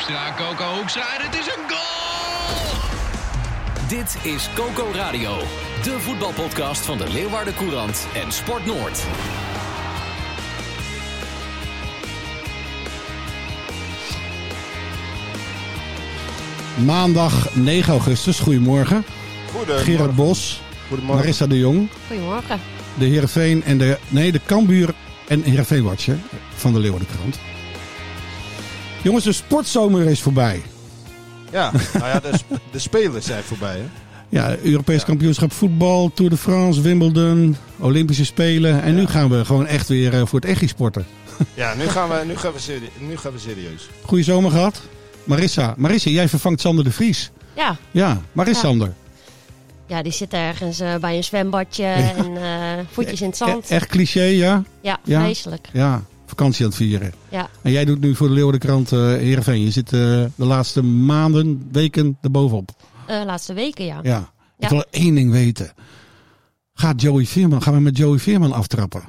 Hoekstra, Coco Hoekstra en het is een goal! Dit is Coco Radio, de voetbalpodcast van de Leeuwarden Courant en Sport Noord. Maandag 9 augustus, goedemorgen. Goedemorgen. Gerard Bos, Goedemorgen. Marissa de Jong, Goedemorgen. de Heerenveen en de, nee, de Kambuur en Heerenveen Watcher van de Leeuwardenkrant. Jongens, de sportzomer is voorbij. Ja, nou ja, de, sp- de spelers zijn voorbij. Hè? Ja, Europees kampioenschap voetbal, Tour de France, Wimbledon, Olympische Spelen. En nu gaan we gewoon echt weer eh, voor het echi sporten. Ja, nu gaan we, nu gaan we, serie- nu gaan we serieus. Goeie zomer gehad. Marissa, Marissa, jij vervangt Sander de Vries. Ja, Ja, waar is Ja. Sander? ja die zit ergens eh, bij een zwembadje en eh, voetjes in het zand. E- echt cliché, ja? Ja, Ja. vreselijk. Ja, vakantie aan het vieren. Ja. En jij doet nu voor de Leeuwardenkrant eh Heerenveen. Je zit eh, de laatste maanden, weken erbovenop. Eh laatste weken, ja. Ja. Ik Ja. wil één ding weten. Gaat Joey Veerman, gaan we met Joey Veerman aftrappen?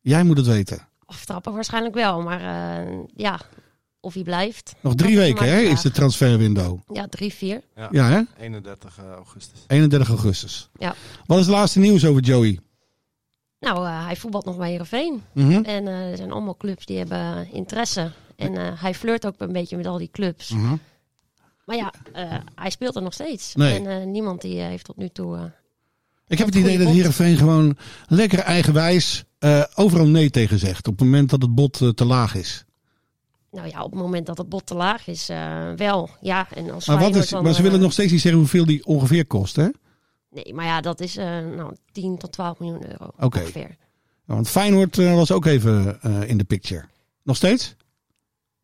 Jij moet het weten. Aftrappen waarschijnlijk wel, maar eh, ja, of hij blijft. Nog drie weken hè, is de transferwindow. Ja, drie, vier. Ja hè? 31 augustus. 31 augustus. Ja. Wat is het laatste nieuws over Joey? Nou, eh, hij voetbalt nog bij Heerenveen. Mhm. En eh, er zijn allemaal clubs die hebben interesse. En eh, hij flirt ook een beetje met al die clubs. Mhm. Maar ja, eh, hij speelt er nog steeds. Nee. En eh, niemand die eh, heeft tot nu toe... eh, Ik heb het idee dat bot. Heerenveen gewoon lekker eigenwijs eh, overal nee tegen zegt. Op het moment dat het bod eh, te laag is. nou ja, op het moment dat het bod te laag is, eh, wel. Ja, en als Maar, wat is, maar ze eh, willen nog steeds niet zeggen hoeveel die ongeveer kost hè? Nee, maar ja, dat is eh nou, 10 tot 12 miljoen euro Oké. ongeveer. Want Feyenoord eh, was ook even eh, in de picture. Nog steeds?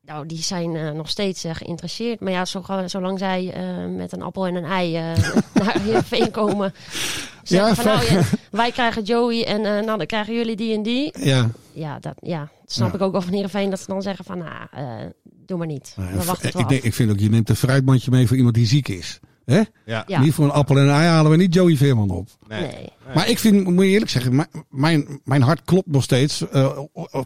Nou, die zijn nog steeds geïnteresseerd. Maar ja, zo, zolang zij met een appel en een ei naar Heerenveen komen... Ja, zeggen van, nou, ja, wij krijgen Joey en nou, dan krijgen jullie die en die. Ja. Ja, dat ja, snap Ja. ik ook wel van Heerenveen dat ze dan zeggen van... Nou, doe maar niet. Nou, We wachten ik, denk, ik vind ook, je neemt een fruitmandje mee voor iemand die ziek is. Hè? Ja. Ja. Niet voor een appel en een ei halen we niet Joey Veerman op. Nee. Nee. Maar ik vind, moet je eerlijk zeggen, mijn- mijn, mijn hart klopt nog steeds eh,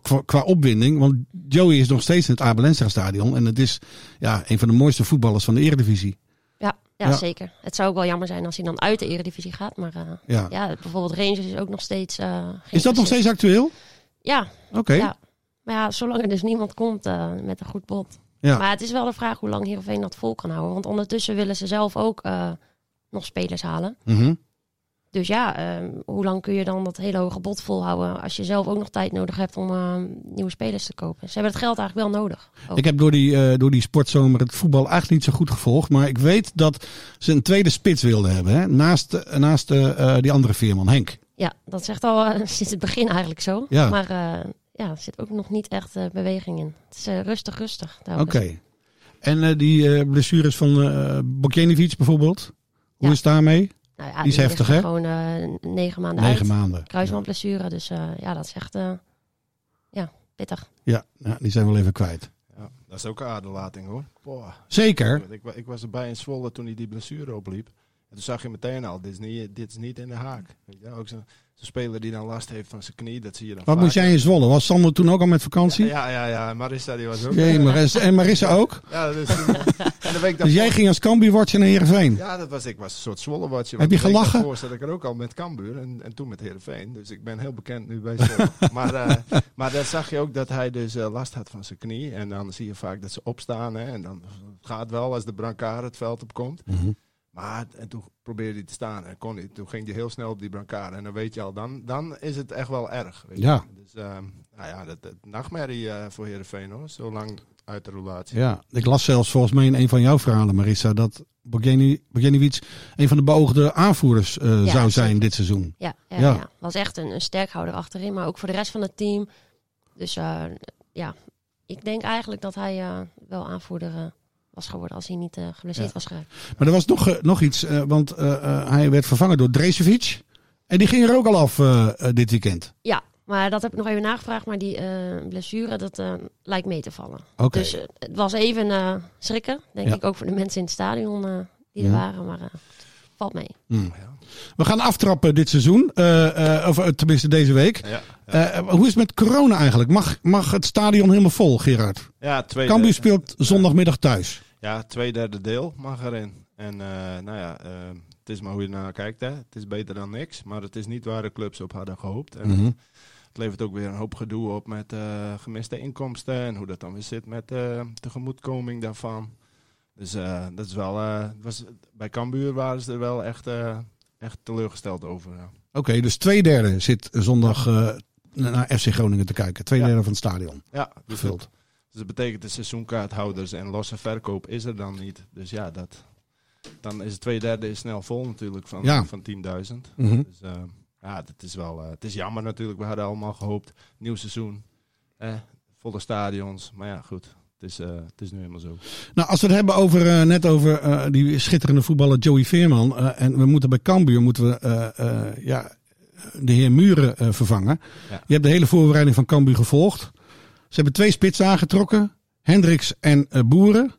qua, qua opwinding. Want Joey is nog steeds in het Abel Enstra stadion. En het is ja, een van de mooiste voetballers van de Eredivisie. Ja, ja, Ja. zeker. Het zou ook wel jammer zijn als hij dan uit de Eredivisie gaat. Maar eh, Ja. ja, bijvoorbeeld Rangers is ook nog steeds eh, Is dat nog steeds actueel? Ja, Oké. Ja. Maar ja, zolang er dus niemand komt eh, met een goed bod. Ja. Maar het is wel de vraag hoe lang Heerenveen dat vol kan houden. Want ondertussen willen ze zelf ook eh, nog spelers halen. Mhm. Dus ja, eh, hoe lang kun je dan dat hele hoge bod volhouden... als je zelf ook nog tijd nodig hebt om eh, nieuwe spelers te kopen. Ze hebben het geld eigenlijk wel nodig. ook. Ik heb door die, eh, door die sportzomer het voetbal eigenlijk niet zo goed gevolgd. Maar ik weet dat ze een tweede spits wilden hebben. Hè? Naast, naast die andere veerman, Henk. Ja, dat zegt al sinds het begin eigenlijk zo. Ja. Maar ja, er zit ook nog niet echt eh, beweging in. Het is eh, rustig, rustig. Oké. En eh, die eh, blessures van eh Bokjenovic bijvoorbeeld. Hoe Ja. is het daarmee? Nou ja, Die is heftig, hè? Gewoon eh, negen maanden Negen uit. maanden. Kruisbandblessure, dus eh, ja, dat is echt eh, ja, pittig. Ja, ja, die zijn we wel even kwijt. Ja, dat is ook een aderlating hoor. Boah. Zeker. Ik, ik was erbij in Zwolle toen hij die blessure opliep. En toen zag je meteen al, dit is niet, dit is niet in de haak. Weet je, ook zo'n zo'n speler die dan last heeft van zijn knie, dat zie je dan Wat moest jij in Zwolle? Was Sander toen ook al met vakantie? Ja, ja, ja. Marissa die was ook. Jee, Marissa, en Marissa ook? Ja, dus, toen- en de week Dus jij ging als Cambuur-watcher naar Heerenveen? Ja, dat was, ik was een soort Zwolle-watje. Heb je gelachen? Daarvoor zat ik er ook al met Cambuur en, en toen met Heerenveen. Dus ik ben heel bekend nu bij Zwolle. maar, eh, maar dan zag je ook dat hij dus eh, last had van zijn knie. En dan zie je vaak dat ze opstaan. Hè, en dan gaat wel als de brancard het veld opkomt. Mhm. Maar en toen probeerde hij te staan en kon niet. Toen ging hij heel snel op die brancard. En dan weet je al, dan, dan is het echt wel erg. Weet je. Ja. Dus ehm, nou ja, dat, dat nachtmerrie eh, voor Heerenveen hoor. Zo lang uit de roulatie. Ja, ik las zelfs volgens mij in een van jouw verhalen, Marissa, dat Bogeni- Bogeniewicz een van de beoogde aanvoerders eh, Ja, zou zijn zeker. dit seizoen. Ja, ja, Ja. ja. was echt een, een sterkhouder achterin, maar ook voor de rest van het team. Dus eh, ja, ik denk eigenlijk dat hij eh, wel aanvoerder eh, was geworden als hij niet eh, geblesseerd Ja. was geraakt. Maar er was nog, eh, nog iets, eh, want eh, eh, hij werd vervangen door Dresevic. En die ging er ook al af dit weekend. Ja, maar dat heb ik nog even nagevraagd. Maar die eh, blessure, dat lijkt mee te vallen. Oké. Dus het was even eh, schrikken, denk Ja. ik, ook voor de mensen in het stadion eh, die Ja. er waren. Maar eh, valt mee. We gaan aftrappen dit seizoen, eh, eh, of tenminste deze week. Ja, Eh, hoe is het met corona eigenlijk? Mag, mag het stadion helemaal vol, Gerard? ja twee Cambuur speelt zondagmiddag thuis. Ja, twee derde deel mag erin. En eh, nou ja, eh, het is maar hoe je ernaar kijkt. Hè. Het is beter dan niks, maar het is niet waar de clubs op hadden gehoopt. En Mhm. het levert ook weer een hoop gedoe op met eh, gemiste inkomsten en hoe dat dan weer zit met de tegemoetkoming daarvan. Dus dat is wel, was, bij Cambuur waren ze er wel echt, echt teleurgesteld over. ja. Oké, dus twee derde zit zondag naar FC Groningen te kijken. Twee Ja. derde van het stadion Ja, dus gevuld. Dus dat betekent de seizoenkaarthouders en losse verkoop is er dan niet. Dus ja, dat, dan is het twee derde is snel vol natuurlijk van, Ja. van 10.000. Mhm. Dus eh, ja, dat is wel, eh, het is jammer natuurlijk. We hadden allemaal gehoopt, nieuw seizoen, eh, volle stadions. Maar ja, goed, het is, eh, het is nu helemaal zo. Nou, als we het hebben over, net over die schitterende voetballer Joey Veerman. en we moeten bij Cambuur moeten we, ja, de heer Muren vervangen. Ja. Je hebt de hele voorbereiding van Cambuur gevolgd. Ze hebben twee spitsen aangetrokken. Hendricks en eh, Boeren.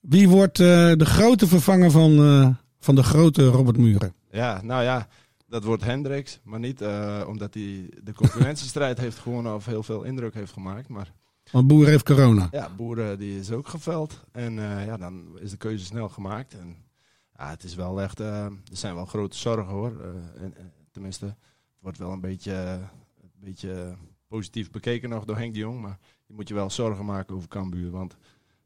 Wie wordt eh, de grote vervanger van, eh, van de grote Robert Muren? Ja, nou ja, dat wordt Hendricks. Maar niet omdat hij de concurrentiestrijd heeft gewonnen of heel veel indruk heeft gemaakt. Maar Want Boeren heeft corona. Ja, Boeren die is ook geveld. En ja, dan is de keuze snel gemaakt. En ja, het is wel echt, er zijn wel grote zorgen hoor. En, tenminste, het wordt wel een beetje, een beetje positief bekeken nog door Henk de Jong. Maar je moet je wel zorgen maken over Cambuur. Want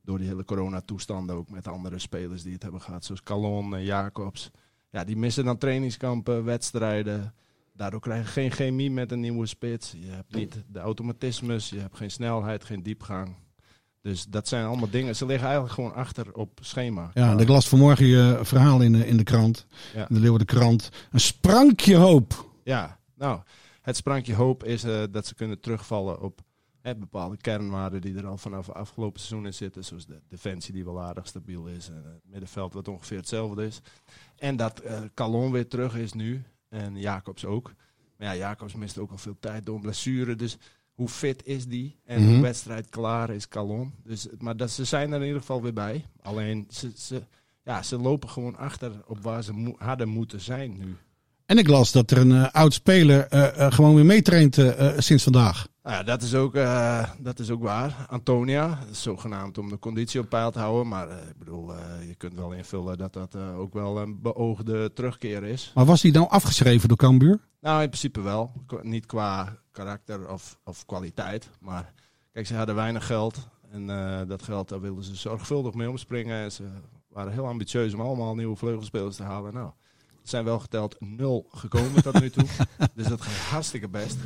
door die hele coronatoestanden ook met andere spelers die het hebben gehad. Zoals Calon en Jacobs. Ja, die missen dan trainingskampen, wedstrijden. Daardoor krijg je geen chemie met een nieuwe spits. Je hebt niet de automatismes, je hebt geen snelheid, geen diepgang. Dus dat zijn allemaal dingen. Ze liggen eigenlijk gewoon achter op schema. Ja, ik las vanmorgen je verhaal in de, in de krant. Ja. In de Leeuwarden krant. Een sprankje hoop. Ja, nou, het sprankje hoop is eh, dat ze kunnen terugvallen op bepaalde kernwaarden die er al vanaf het afgelopen seizoen in zitten. Zoals de defensie die wel aardig stabiel is. En het middenveld wat ongeveer hetzelfde is. En dat eh Calon weer terug is nu. En Jacobs ook. Maar ja, Jacobs mist ook al veel tijd door een blessure. Dus hoe fit is die? En Mhm. hoe wedstrijd klaar is Calon? Dus, maar dat, ze zijn er in ieder geval weer bij. Alleen ze, ze, ja, ze lopen gewoon achter op waar ze mo- hadden moeten zijn nu. En ik las dat er een eh, oud speler eh, eh, gewoon weer meetraint sinds vandaag. Nou ja, dat is ook, dat is ook waar. Antonia, zogenaamd om de conditie op peil te houden. Maar ik bedoel, je kunt wel invullen dat dat ook wel een beoogde terugkeer is. Maar was hij nou afgeschreven door Cambuur? Nou, in principe wel. Niet qua karakter of, of kwaliteit. Maar kijk, ze hadden weinig geld. En dat geld, daar wilden ze zorgvuldig mee omspringen. En ze waren heel ambitieus om allemaal nieuwe vleugelspelers te halen. Nou, zijn wel geteld nul gekomen tot nu toe. Dus dat gaat hartstikke best.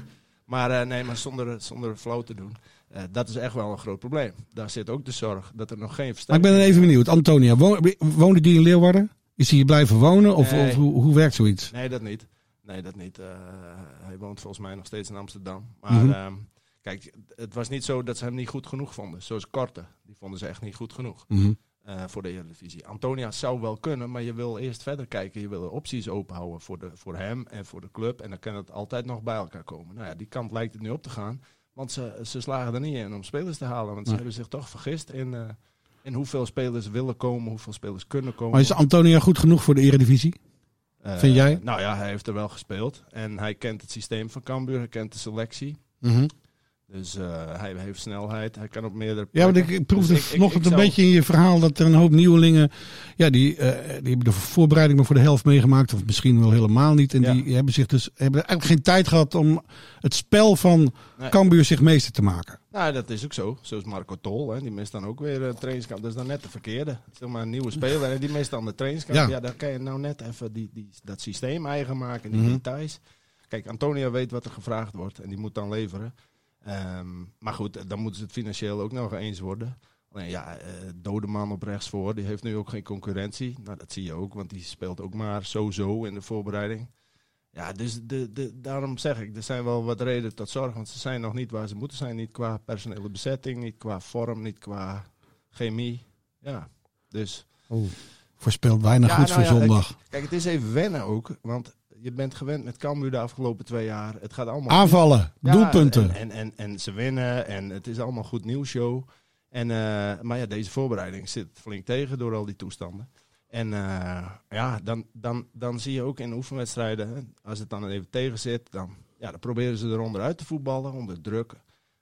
Maar eh, nee, maar zonder, zonder flauw te doen. eh, dat is echt wel een groot probleem. Daar zit ook de zorg dat er nog geen Maar ik ben even benieuwd. Antonia, wo- woonde die in Leeuwarden? Is hij hier blijven wonen? Of, Nee. of hoe, hoe werkt zoiets? Nee, dat niet. Nee, dat niet. Eh, hij woont volgens mij nog steeds in Amsterdam. Maar Mhm. ehm, kijk, het was niet zo dat ze hem niet goed genoeg vonden. Zoals Korte. Die vonden ze echt niet goed genoeg Mhm. Eh, voor de Eredivisie. Antonia zou wel kunnen, maar je wil eerst verder kijken. Je wil opties openhouden voor, de, voor hem en voor de club. En dan kan het altijd nog bij elkaar komen. Nou ja, die kant lijkt het nu op te gaan. Want ze, ze slagen er niet in om spelers te halen. Want ze hebben zich toch vergist in, eh, in hoeveel spelers willen komen, hoeveel spelers kunnen komen. Maar is Antonia goed genoeg voor de Eredivisie? Eh, Vind jij? Nou ja, hij heeft er wel gespeeld. En hij kent het systeem van Cambuur, hij kent de selectie. Mhm. Dus eh, hij heeft snelheid, hij kan op meerdere Ja, want ik, plekken. proefde Dus vanochtend een zou- beetje in je verhaal dat er een hoop nieuwelingen. Ja, die, eh, die hebben de voorbereiding maar voor de helft meegemaakt. Of misschien wel helemaal niet. En Ja. die hebben, zich dus, hebben eigenlijk geen tijd gehad om het spel van Nee. Cambuur zich meester te maken. Nou, dat is ook zo. Zoals Marco Tol, hè, die mist dan ook weer een trainingskamp. Dat is dan net de verkeerde. Zeg maar een nieuwe speler en die mist dan de trainingskamp. Ja. Ja, dan kan je nou net even die, die, dat systeem eigen maken, die Mhm. details. Kijk, Antonia weet wat er gevraagd wordt en die moet dan leveren. Ehm, maar goed, dan moeten ze het financieel ook nog eens worden. Alleen ja, eh Dodeman op rechts voor, die heeft nu ook geen concurrentie. Nou, dat zie je ook, want die speelt ook maar zo-zo in de voorbereiding. Ja, dus de, de, daarom zeg ik, er zijn wel wat redenen tot zorg. Want ze zijn nog niet waar ze moeten zijn. Niet qua personele bezetting, niet qua vorm, niet qua chemie. Ja, dus... Voorspelt weinig Ja, goed nou voor ja, zondag. Kijk, het is even wennen ook. Want je bent gewend met Cambuur de afgelopen twee jaar. Het gaat allemaal Aanvallen, Ja, doelpunten. En, en, en, en ze winnen en het is allemaal goed nieuwsshow. En, eh, maar ja, deze voorbereiding zit flink tegen door al die toestanden. En eh, ja, dan, dan, dan zie je ook in oefenwedstrijden, als het dan even tegen zit, dan, ja, dan proberen ze er onderuit te voetballen, onder druk,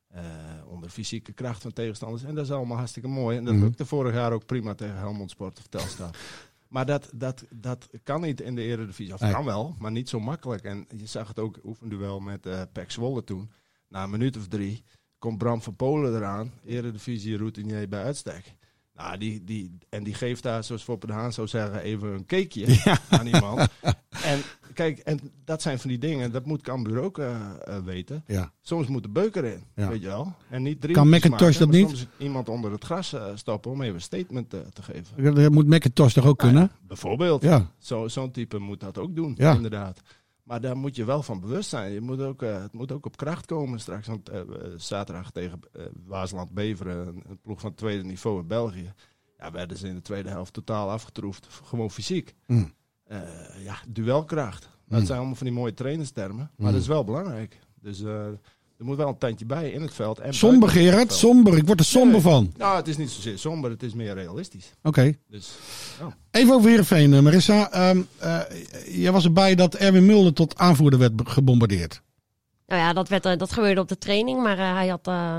eh, onder fysieke kracht van tegenstanders. En dat is allemaal hartstikke mooi. En dat Mhm. lukte vorig jaar ook prima tegen Helmond Sport of Telstar. Maar dat, dat, dat kan niet in de Eredivisie. Of kan wel, maar niet zo makkelijk. En je zag het ook oefenduel met eh Pek Zwolle toen. Na een minuut of drie komt Bram van Polen eraan. Eredivisie routinier bij uitstek. Nou, die, die, en die geeft daar, zoals Foppe de Haan zou zeggen, even een cakeje aan iemand. Kijk, en dat zijn van die dingen, dat moet Cambuur ook eh, weten. Ja. Soms moet de beuker in, Ja. weet je wel. En niet drie Kan maken, dat niet? Soms iemand onder het gras eh, stoppen om even een statement te geven. Dat moet McIntosh toch ook kunnen? Bijvoorbeeld. Ja. Zo- Zo'n type moet dat ook doen, Ja. inderdaad. Maar daar moet je wel van bewust zijn. Je moet ook, het moet ook op kracht komen straks. Want zaterdag tegen eh Waasland Beveren, een, ploeg van het tweede niveau in België. Ja, werden ze in de tweede helft totaal afgetroefd. Gewoon fysiek. Mm. Eh, ja, duelkracht. Dat Mm. zijn allemaal van die mooie trainerstermen. Maar Mm. dat is wel belangrijk. Dus eh, er moet wel een tandje bij in het veld. En Somber, Gerard. veld. Somber. Ik word er somber Nee. van. Nou, het is niet zozeer somber. Het is meer realistisch. Oké. Dus Even over Heerenveen, eh, Marissa. Ehm eh, jij was erbij dat Erwin Mulder tot aanvoerder werd gebombardeerd. Nou ja, dat, werd, dat gebeurde op de training. Maar eh, hij had eh,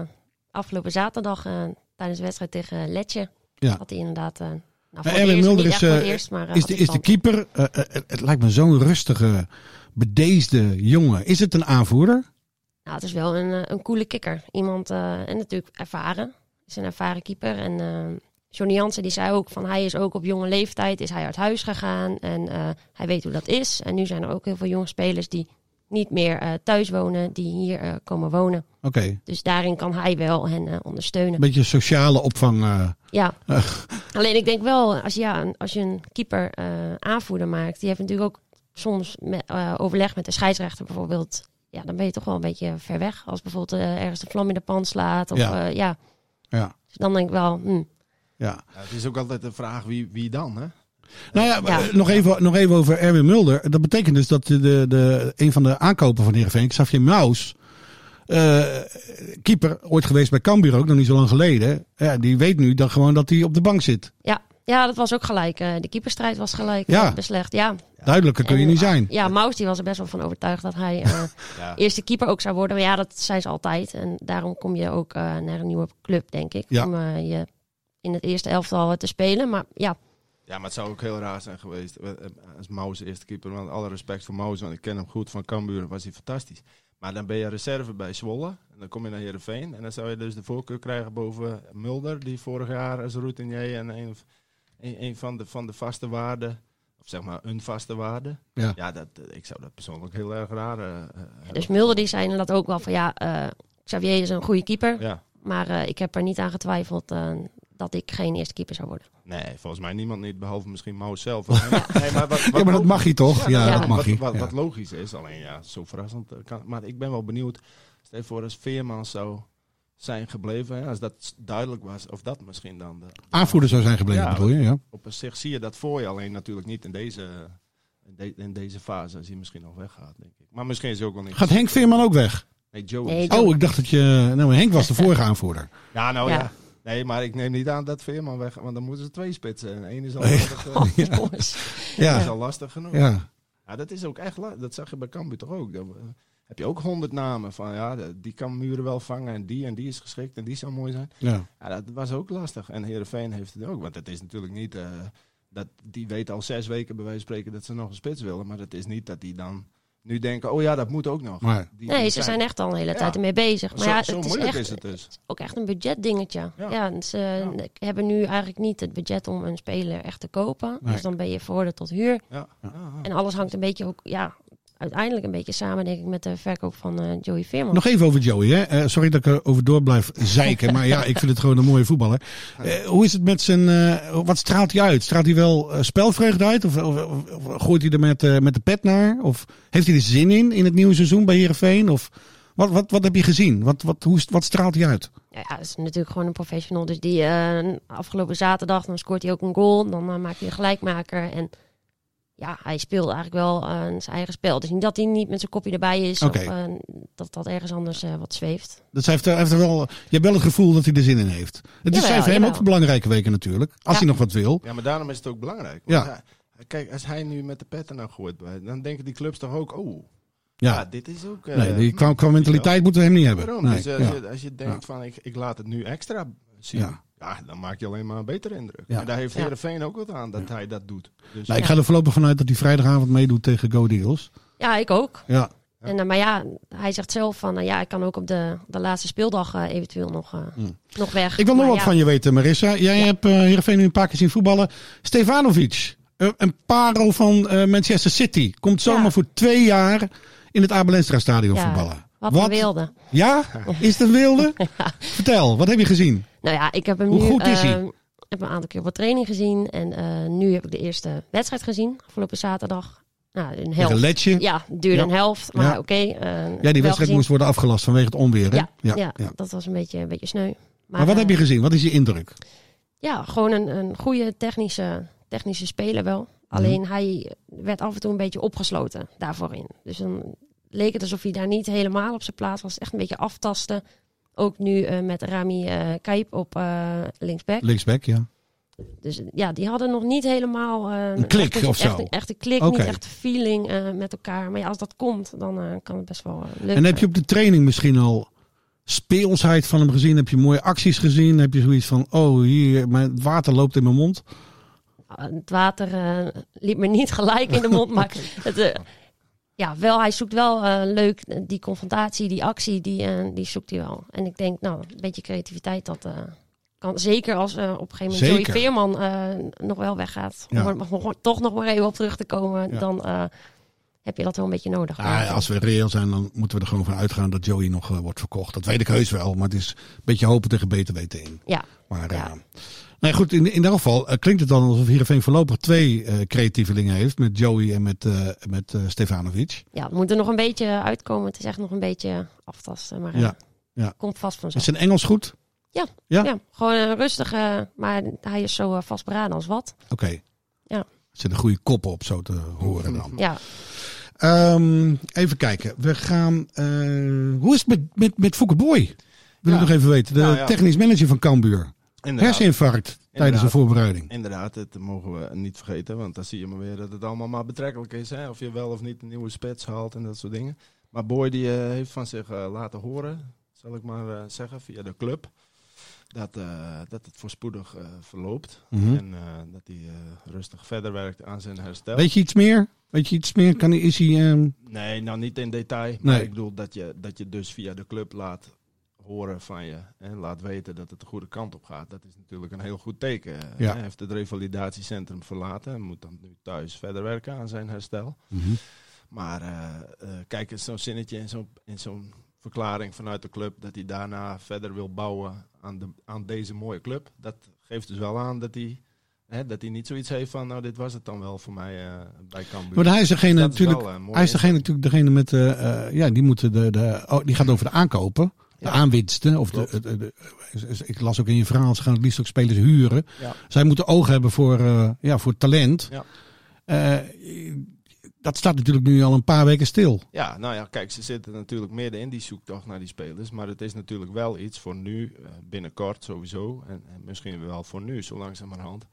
afgelopen zaterdag eh, tijdens de wedstrijd tegen Letje... Ja. had hij inderdaad... nou, Erwin Mulder is, eh, eerst, maar, eh, Is de, is de keeper, eh, het, lijkt me zo'n rustige, bedeesde jongen. Is het een aanvoerder? Nou, het is wel een, een coole kikker. Iemand, en natuurlijk ervaren. Het is een ervaren keeper. En Johnny Jansen die zei ook van hij is ook op jonge leeftijd is hij uit huis gegaan. En hij weet hoe dat is. En nu zijn er ook heel veel jonge spelers die niet meer eh, thuis wonen, die hier eh, komen wonen. Oké, Dus daarin kan hij wel hen eh, ondersteunen. een beetje sociale opvang. eh. Ja. Alleen ik denk wel, als, je- ja, een- als je een keeper eh, aanvoerder maakt, die heeft natuurlijk ook soms met, eh, overleg met de scheidsrechter bijvoorbeeld. Ja, dan ben je toch wel een beetje ver weg. Als bijvoorbeeld ergens de vlam in de pan slaat. Of, Ja. ja. ja. ja, Dus dan denk ik wel, hm, ja. ja, het is ook altijd de vraag wie, wie dan, hè? Nou ja, Ja. eh, Nog, even, nog even over Erwin Mulder. Dat betekent dus dat de, de, de, een van de aankopen van Heerenveen, Xavier Maus, eh, keeper, ooit geweest bij Cambuur ook, nog niet zo lang geleden. Ja, die weet nu dan gewoon dat hij op de bank zit. ja. ja, dat was ook gelijk. eh, de keeperstrijd was gelijk Ja. beslecht. Ja. Duidelijker kun je En, niet zijn. Ja, Maus die was er best wel van overtuigd dat hij eh, Ja. eerste keeper ook zou worden. Maar ja, dat zijn ze altijd. En daarom kom je ook eh, naar een nieuwe club, denk ik. Ja. Om eh, je in het eerste elftal te spelen. Maar ja, Ja, maar het zou ook heel raar zijn geweest eh, als Maus eerste keeper. Want alle respect voor Maus, want ik ken hem goed van Cambuur, was hij fantastisch. Maar dan ben je reserve bij Zwolle en dan kom je naar Heerenveen. En dan zou je dus de voorkeur krijgen boven Mulder, die vorig jaar als routinier en een, een, een van, de, van de vaste waarden, of zeg maar een vaste waarde. Ja. Ja, dat, eh, ik zou dat persoonlijk heel erg raar eh, eh, Dus Mulder die zei inderdaad ook wel van ja, eh, Xavier is een goede keeper. Ja, Maar eh, ik heb er niet aan getwijfeld eh, dat ik geen eerste keeper zou worden. nee, volgens mij niemand niet, behalve misschien Maus zelf. Nee, maar wat, Ja, maar dat mag hij toch? Ja, Ja. dat mag wat, hij. wat, logisch is, alleen ja, zo verrassend. Kan, maar ik ben wel benieuwd. Stel je voor als Veerman zou zijn gebleven, hè, als dat duidelijk was, of dat misschien dan de Aanvoerder zou zijn gebleven, Ja, bedoel je? Ja. Op zich zie je dat voor je, alleen natuurlijk niet in deze, in, de- in deze fase, als hij misschien nog weggaat, denk ik. Maar misschien is hij ook wel niet. Gaat Henk Veerman ook weg? Nee, Joe. Nee, is- Joe. Oh, ik dacht dat je... Nou, Henk was de vorige aanvoerder. Ja, nou ja. Ja. Nee, maar ik neem niet aan dat Veerman weg want dan moeten ze twee spitsen. En één is al, Nee. lastig, eh, is Ja, al lastig genoeg. ja. Ja, dat is ook echt Dat zag je bij Cambuur toch ook. Dan heb je ook honderd namen van ja, die kan muren wel vangen en die en die is geschikt en die zou mooi zijn. ja. Ja, dat was ook lastig. En Heerenveen heeft het ook. Want het is natuurlijk niet... eh, dat, die weten al zes weken bij wijze van spreken dat ze nog een spits willen. Maar het is niet dat die dan nu denken, oh ja, dat moet ook nog. Maar Die- Nee, die ze zijn echt al een hele Ja. tijd ermee bezig. Maar Zo, ja, zo het is moeilijk echt, is het dus. ook echt een budgetdingetje. Ja. Ze Ja. hebben nu eigenlijk niet het budget om een speler echt te kopen. Nee. Dus dan ben je veroordeeld tot huur. Ja. Ja. En alles hangt een beetje ook ja, uiteindelijk een beetje samen, denk ik, met de verkoop van eh, Joey Veerman. Nog even over Joey. Hè? Eh, sorry dat ik er over door blijf zeiken. maar ja, ik vind het gewoon een mooie voetballer. Eh, hoe is het met zijn. eh, wat straalt hij uit? Straalt hij wel spelvreugde uit? Of, of, of- of gooit hij er met, eh, met de pet naar? Of heeft hij er zin in in het nieuwe seizoen bij Herenveen? Of wat, wat, wat heb je gezien? Wat, wat, hoe, wat straalt hij uit? Ja, ja, is natuurlijk gewoon een professional. Dus die eh, afgelopen zaterdag, dan scoort hij ook een goal. Dan maakt hij een gelijkmaker. En ja, hij speelt eigenlijk wel eh, zijn eigen spel. Dus niet dat hij niet met zijn kopje erbij is. Of eh, dat dat ergens anders eh, wat zweeft. Dus hij heeft, er- hij heeft er wel, je hebt wel het gevoel dat hij er zin in heeft. Het is zijn voor hem ook belangrijke weken natuurlijk. Als Ja. hij nog wat wil. Ja, maar daarom is het ook belangrijk. Ja. Hij- kijk, als hij nu met de petten nou gooit, dan denken die clubs toch ook, oh, ja, Ja, dit is ook... eh, nee, die, qua, qua mentaliteit moeten we hem niet hebben. Waarom? Nee, dus ja. als, je, als je denkt van, ik, ik laat het nu extra zien, Ja. dan maak je alleen maar een betere indruk. Ja. En daar heeft Ja. Heerenveen ook wat aan, dat hij dat doet. Dus, Nou, ik ga er voorlopig vanuit dat hij vrijdagavond meedoet tegen Go Eagles. Ja, ik ook. Ja, En, eh, maar ja, hij zegt zelf van, eh, ja, ik kan ook op de, de laatste speeldag eh, eventueel nog, eh, nog weg. Ik wil nog Maar wat ja, van je weten, Marissa. Jij hebt uh, Heerenveen nu een paar keer zien voetballen. Stefanovic, een parel van eh, Manchester City. Komt zomaar Ja. voor twee jaar in het Abel Enstra stadion Ja, voetballen. Wat, een wilde. Ja? Is het een wilde? Vertel, wat heb je gezien? Nou ja, ik heb hem Hoe nu... goed is hij? eh, heb een aantal keer op training gezien. En eh, nu heb ik de eerste wedstrijd gezien. Afgelopen zaterdag. Nou, een helft. Letje. Ja, duurde Ja. een helft. Maar Ja. oké. eh, Ja, die wedstrijd gezien. moest worden afgelast vanwege het onweer. Hè? Ja, ja, dat was een beetje, een beetje sneu. Maar, Maar wat eh, heb je gezien? Wat is je indruk? Ja, gewoon een, een goede technische, technische speler wel. Alleen hij werd af en toe een beetje opgesloten daarvoor in. Dus dan leek het alsof hij daar niet helemaal op zijn plaats was. Echt een beetje aftasten. Ook nu eh, met Rami eh Kaip op eh, linksback. Linksback, ja. Dus ja, die hadden nog niet helemaal... Een klik echt, of zo? Echt, een- echt een klik, niet echt feeling met elkaar. Maar ja, als dat komt, dan kan het best wel lukken. En heb je op de training misschien al speelsheid van hem gezien? Heb je mooie acties gezien? Heb je zoiets van, oh, hier, mijn het water loopt in mijn mond? Uh, het water eh, liep me niet gelijk in de mond, maar het, ja, wel, hij zoekt wel eh, leuk eh, die confrontatie, die actie, die, eh, die zoekt hij wel. En ik denk, nou, een beetje creativiteit, dat kan zeker als op een gegeven moment Zeker. Joey Veerman nog wel weggaat, Ja. om er toch nog maar even op terug te komen, Ja. dan heb je dat wel een beetje nodig. Ja, als we reëel zijn, dan moeten we er gewoon van uitgaan dat Joey nog wordt verkocht. Dat weet ik heus wel, maar het is een beetje hopen tegen beter weten in. Ja, Maar Ja. Nee, goed, in, in ieder geval eh, klinkt het dan alsof Heerenveen voorlopig twee eh, creatievelingen heeft. Met Joey en met, eh, met Stefanovic. ja, het moet er nog een beetje uitkomen. Het is echt nog een beetje aftasten, maar Ja, ja. komt vast vanzelf. Is zijn Engels goed? Ja, Ja? ja? gewoon een rustige, maar hij is zo vastberaden als wat. Oké. Ja. Er zit een goede kop op, zo te horen dan. Ja, Ehm, even kijken. We gaan. eh, hoe is het met, met, met Fouke Boy? Wil ik nog even weten. De Nou ja. technisch manager van Cambuur. Inderdaad. Herseninfarct tijdens de voorbereiding. Inderdaad, dat mogen we niet vergeten. Want dan zie je maar weer dat het allemaal maar betrekkelijk is. Hè? Of je wel of niet een nieuwe spits haalt en dat soort dingen. Maar Boy die, eh, heeft van zich eh, laten horen, zal ik maar eh, zeggen, via de club. Dat, dat het voorspoedig verloopt. Mhm. En dat hij rustig verder werkt aan zijn herstel. Weet je iets meer? Weet je iets meer? Kan, hij- is hij. ehm, Nee, nou niet in detail. Maar Nee. ik bedoel dat je, dat je dus via de club laat horen van je. En laat weten dat het de goede kant op gaat. Dat is natuurlijk een heel goed teken. Ja. Hij heeft het revalidatiecentrum verlaten. En moet dan nu thuis verder werken aan zijn herstel. mhm. Maar eh, eh, kijk, eens zo'n zinnetje in zo'n, in zo'n verklaring vanuit de club. Dat hij daarna verder wil bouwen aan, de, aan deze mooie club. Dat geeft dus wel aan dat hij... Hè, dat hij niet zoiets heeft van, nou dit was het dan wel voor mij eh, bij Cambuur. Maar hij is degene natuurlijk. hij is degene natuurlijk degene met. ja, die moeten de. de oh, die gaat over de aankopen. De Ja. aanwinsten. Of de, Klopt. de- de- ik las ook in je verhaal. Ze gaan het liefst ook spelers huren. Ja. Zij moeten oog hebben voor, eh, ja, voor talent. Ja. Eh, dat staat natuurlijk nu al een paar weken stil. Ja, nou ja, kijk, ze zitten natuurlijk midden in die zoektocht naar die spelers. Maar het is natuurlijk wel iets voor nu, eh, binnenkort sowieso. En, en misschien wel voor nu, zo langzamerhand.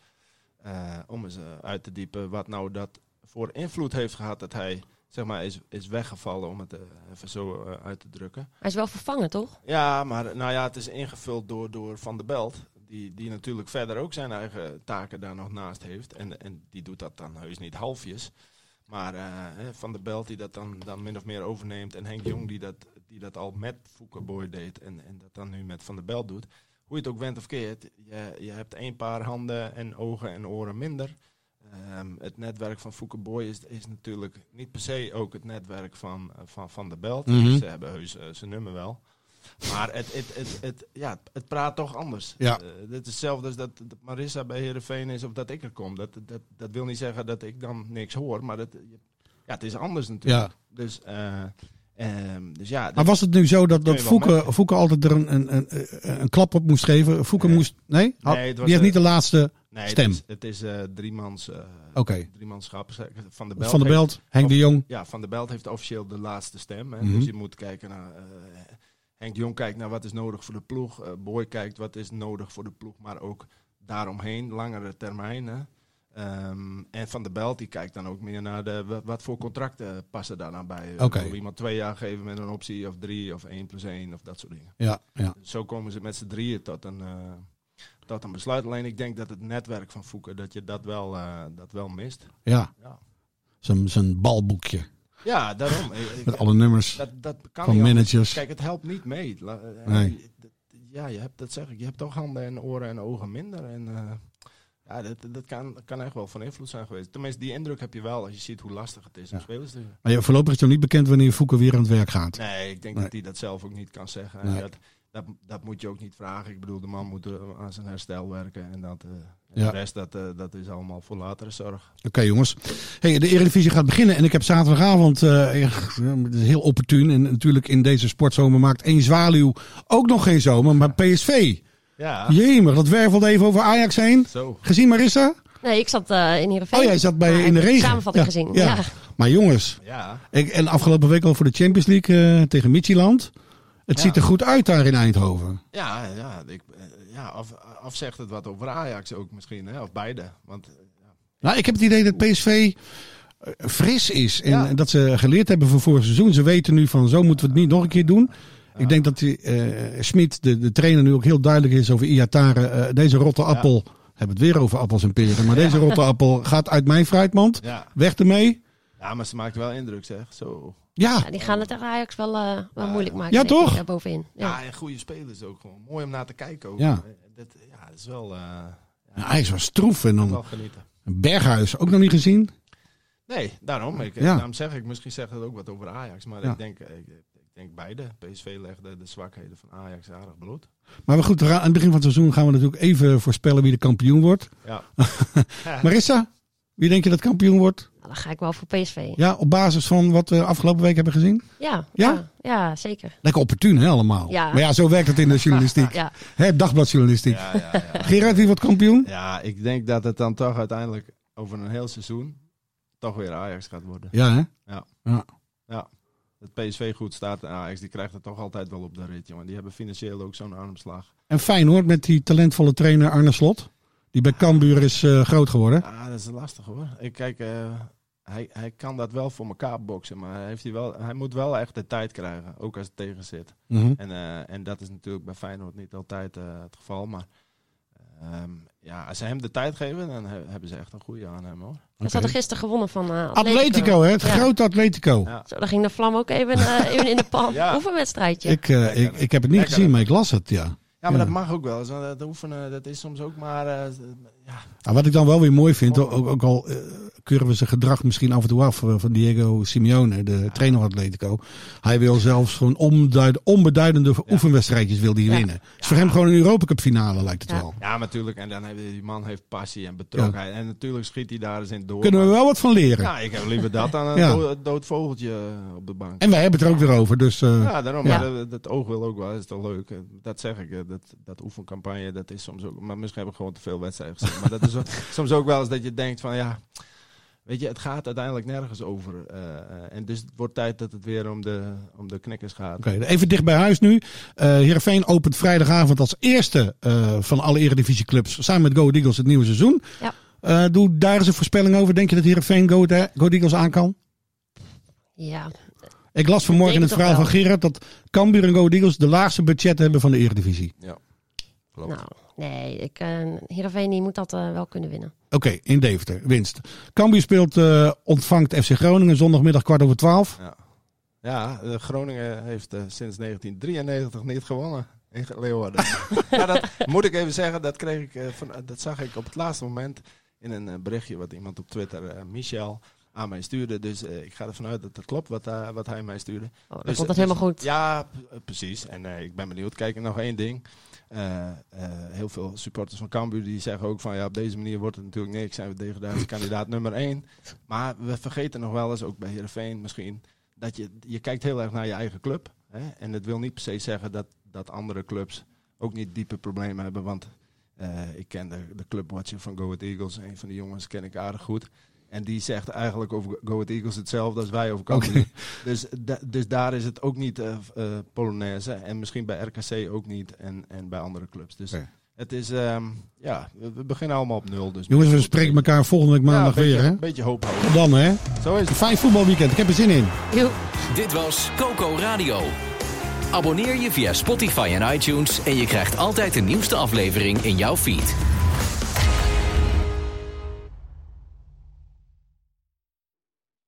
om eens uit te diepen wat nou dat voor invloed heeft gehad dat hij zeg maar, is, is weggevallen, om het eh, even zo eh, uit te drukken. hij is wel vervangen, toch? Ja, maar nou ja, het is ingevuld door, door Van der Belt. Die, die natuurlijk verder ook zijn eigen taken daar nog naast heeft. En, en die doet dat dan heus niet halfjes. Maar eh, Van der Belt die dat dan, dan min of meer overneemt. En Henk Jong die dat, die dat al met Foukeboy deed. En, en dat dan nu met Van der Belt doet. Hoe je het ook went of keert. Je, je hebt een paar handen en ogen en oren minder. Ehm, het netwerk van Fouke Boy is, is natuurlijk niet per se ook het netwerk van, eh, van, van de Belt. Mhm. Ze hebben heus eh, zijn nummer wel. Maar het, het, het, het, ja, het praat toch anders. Ja. Eh, het is hetzelfde als dat, dat Marissa bij Heerenveen is of dat ik er kom. Dat, dat, dat wil niet zeggen dat ik dan niks hoor, maar dat, ja, het is anders natuurlijk. Dus, eh, ehm, dus ja, Maar was het nu zo dat, dat Fouke. Fouke altijd er een, een, een, een klap op moest geven? Fouke Nee. moest... Nee? Had- Nee, het was, die heeft eh, niet de laatste... nee, stem. Het is, het is eh, driemans, eh Oké. driemanschap. Van de Belt Van de heeft- Belt, Henk de Jong. Ja, Van der Belt heeft officieel de laatste stem. Hè? Mhm. Dus je moet kijken naar. eh, Henk de Jong kijkt naar wat is nodig voor de ploeg. eh Boy kijkt wat is nodig voor de ploeg, maar ook daaromheen, langere termijn. Hè? Ehm, en Van der Belt die kijkt dan ook meer naar de, wat, voor contracten passen daar nou bij. Wil iemand twee jaar geven met een optie of drie of één plus één of dat soort dingen. Ja, ja. Zo komen ze met z'n drieën tot een, eh, tot een besluit. Alleen ik denk dat het netwerk van Fouke, dat je dat wel, eh, dat wel mist. ja. Ja, Zijn, balboekje ja daarom. Met alle nummers dat, dat kan van managers. Kijk, het helpt niet mee. Eh, Nee. Ja, je hebt, dat zeg ik. Je hebt toch handen en oren en ogen minder. En ja, dat, dat kan, kan echt wel van invloed zijn geweest. Tenminste, die indruk heb je wel als je ziet hoe lastig het is om Ja. spelers te Maar ja, voorlopig is het nog niet bekend wanneer Fouke weer aan het werk gaat. Nee, ik denk Nee. dat hij dat zelf ook niet kan zeggen. Nee. dat, dat, dat moet je ook niet vragen. Ik bedoel, de man moet eh, aan zijn herstel werken. En, dat, eh, Ja. de rest, dat, eh, dat is allemaal voor latere zorg. Oké jongens. Hey, de Eredivisie gaat beginnen en ik heb zaterdagavond, heel opportun. En natuurlijk in deze sportzomer maakt één zwaluw ook nog geen zomer. Maar PSV, Ja, jemig, dat wervelt even over Ajax heen. zo. Gezien Marissa? Nee, ik zat eh, in Heerenveen. Oh, jij zat bij Maar in de ik heb regen. samenvatting Ja, gezien. ja. Ja. Maar jongens, Ja, ik, en afgelopen week al voor de Champions League eh, tegen Midtjylland. Het Ja. ziet er goed uit daar in Eindhoven. ja, ja, ik, eh, ja zegt het wat over Ajax ook misschien, hè? of beide. Want Nou, ik heb het idee dat PSV fris is. En Ja. dat ze geleerd hebben van vorig seizoen. Ze weten nu van zo moeten we het niet nog een keer doen. Ik denk dat die, eh Smit, de, de trainer, nu ook heel duidelijk is over Iatare. Eh, deze rotte appel, hebben het weer over appels en peren. Maar deze rotte appel gaat uit mijn fruitmand. ja. Weg ermee. ja, maar ze maakt wel indruk, zeg. Zo. Ja, Ja, die gaan het Ajax wel, eh, wel moeilijk maken. Ja, toch? daar bovenin. Ja. Ja, en goede spelers ook gewoon. Mooi om naar te kijken ook. Ja. Dat, ja, dat is wel, eh ja, hij is wel stroef. En wel dan genieten. Berghuis, ook nog niet gezien. Nee, daarom. Ik, Ja. Daarom zeg ik, misschien zegt het ook wat over Ajax. Maar Ja. ik, denk, ik denk beide. PSV legde de zwakheden van Ajax aardig bloot. Maar goed, aan het begin van het seizoen gaan we natuurlijk even voorspellen wie de kampioen wordt. Ja. Marissa, wie denk je dat kampioen wordt? Nou, dan ga ik wel voor PSV. Ja, op basis van wat we afgelopen week hebben gezien? Ja, Ja? ja? ja, zeker. Lekker opportun, hè, allemaal. Ja. Maar ja, zo werkt het in de journalistiek. Ja. Hè, dagbladjournalistiek. Ja, ja, ja. Gerard, wie wordt kampioen? ja, ik denk dat het dan toch uiteindelijk over een heel seizoen toch weer Ajax gaat worden. Ja, hè? Ja. ja. Dat PSV goed staat en Ajax die krijgt het toch altijd wel op de rit, jongen. Die hebben financieel ook zo'n armslag. En Feyenoord met die talentvolle trainer Arne Slot. Die bij Cambuur is eh, groot geworden. Ah, dat is lastig hoor. Ik kijk, eh, hij, hij kan dat wel voor elkaar boksen, maar hij, heeft hij, wel, hij moet wel echt de tijd krijgen, ook als het tegen zit. Mhm. En, eh, en dat is natuurlijk bij Feyenoord niet altijd het geval, maar ehm, ja, als ze hem de tijd geven, dan he- hebben ze echt een goede aan hem hoor. Ze hadden gisteren gewonnen van eh, Atletico. Atletico, hè? Het Ja. grote Atletico. Ja. Zo, dan ging de vlam ook even, eh, even in de pan. Ja. Oefenwedstrijdje. Ik, eh, ik, ik heb het niet Lekker. gezien, maar ik las het, ja. Ja, maar Ja. dat mag ook wel. Dat oefenen, dat is soms ook maar... ja, Nou, wat ik dan wel weer mooi vind, ook, ook al eh, keuren we zijn gedrag misschien af en toe af eh, van Diego Simeone, de trainer van Atletico. Hij wil zelfs gewoon onbeduid, onbeduidende oefenwedstrijdjes wil die winnen. is voor hem gewoon een Europa Cup finale, lijkt het Ja. wel. ja, natuurlijk. En dan heeft die man heeft passie en betrokkenheid. En natuurlijk schiet hij daar eens in door. Kunnen we wel wat van leren. Ja, ik heb liever dat dan een Ja. dood, dood vogeltje eh, op de bank. En wij hebben het er ook weer over, dus eh, Ja, daarom. Ja. Maar dat, dat oog wil ook wel. Dat is toch leuk. Dat zeg ik. Dat, dat oefencampagne, dat is soms ook... Maar misschien heb ik gewoon te veel wedstrijden gezien. maar dat is ook- soms ook wel eens dat je denkt van... Ja, weet je, het gaat uiteindelijk nergens over. eh, eh, en dus het wordt tijd dat het weer om de, om de knikkers gaat. Oké, even dicht bij huis nu. Eh Heerenveen opent vrijdagavond als eerste eh, van alle eredivisieclubs samen met Go Ahead Eagles het nieuwe seizoen. Ja. Eh, doe daar eens een voorspelling over. Denk je dat Heerenveen Go Ahead Go Eagles aan kan? Ja, Ik las vanmorgen in het verhaal van Gerard dat Cambuur en Go Ahead Eagles de laagste budget hebben van de eredivisie. Klopt. nou, nee. Ik, uh, Heerenveen die moet dat eh, wel kunnen winnen. Oké, in Deventer, winst. Cambuur speelt, eh, ontvangt FC Groningen zondagmiddag kwart over twaalf. Ja, eh, Groningen heeft eh, sinds 1993 niet gewonnen in Leeuwarden. ja, dat moet ik even zeggen. Dat, kreeg ik, eh, van, dat zag ik op het laatste moment. in een berichtje wat iemand op Twitter, eh, Michel, aan mij stuurde. Dus eh, ik ga ervan uit dat het klopt wat, wat hij mij stuurde. Oh, dan Dus- komt dat dus- helemaal goed. Ja, precies. En eh, ik ben benieuwd. Kijk, nog één ding. Eh, eh, heel veel supporters van Cambuur die zeggen ook van ja, op deze manier wordt het natuurlijk niks. Zijn we degradatiekandidaat nummer één. Maar we vergeten nog wel eens, ook bij Heerenveen misschien, dat je, je kijkt heel erg naar je eigen club. Hè? En het wil niet per se zeggen dat, dat andere clubs ook niet diepe problemen hebben. Want eh, ik ken de, de clubwatcher van Go Ahead Eagles. Een van die jongens ken ik aardig goed. En die zegt eigenlijk over Go Ahead Eagles hetzelfde als wij over Cambuur. Oké. Dus, da- dus daar is het ook niet eh eh, Polonaise. En misschien bij RKC ook niet. En, en bij andere clubs. Dus het is, ehm, ja, we, we beginnen allemaal op nul. Dus Jongens, we spreken elkaar volgende week maandag ja, een beetje, weer. Hè? Een beetje hoop houden. Dan, hè? Zo is het. Fijn voetbalweekend. Ik heb er zin in. Dit was Coco Radio. Abonneer je via Spotify en iTunes en je krijgt altijd de nieuwste aflevering in jouw feed.